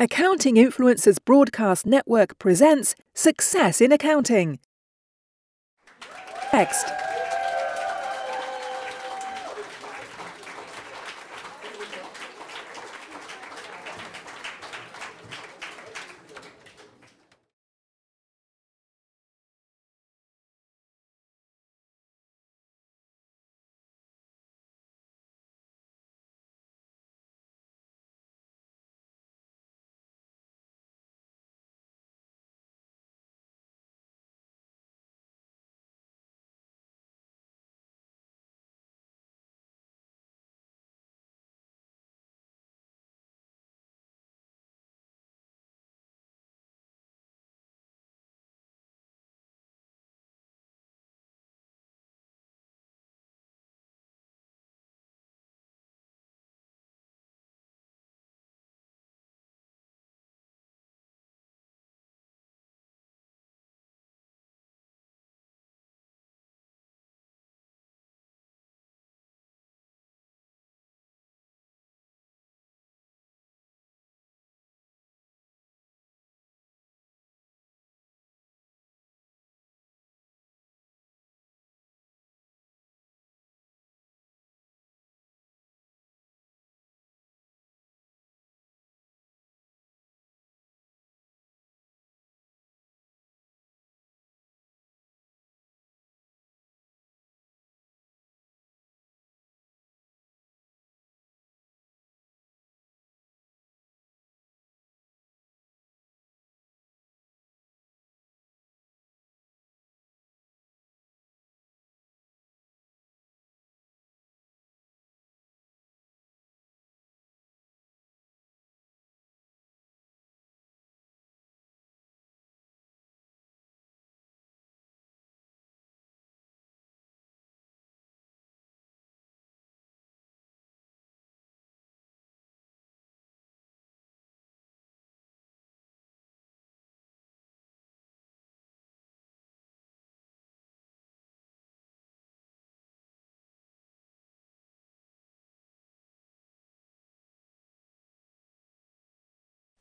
Accounting Influencers Broadcast Network presents Success in Accounting. Next.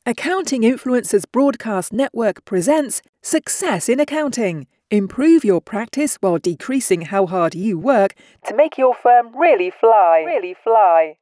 Accounting Influencers Broadcast Network presents Success in Accounting. Improve your practice while decreasing how hard you work to make your firm really fly. Really fly.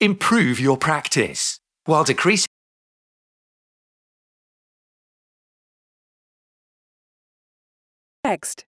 Improve your practice while decreasing. Next,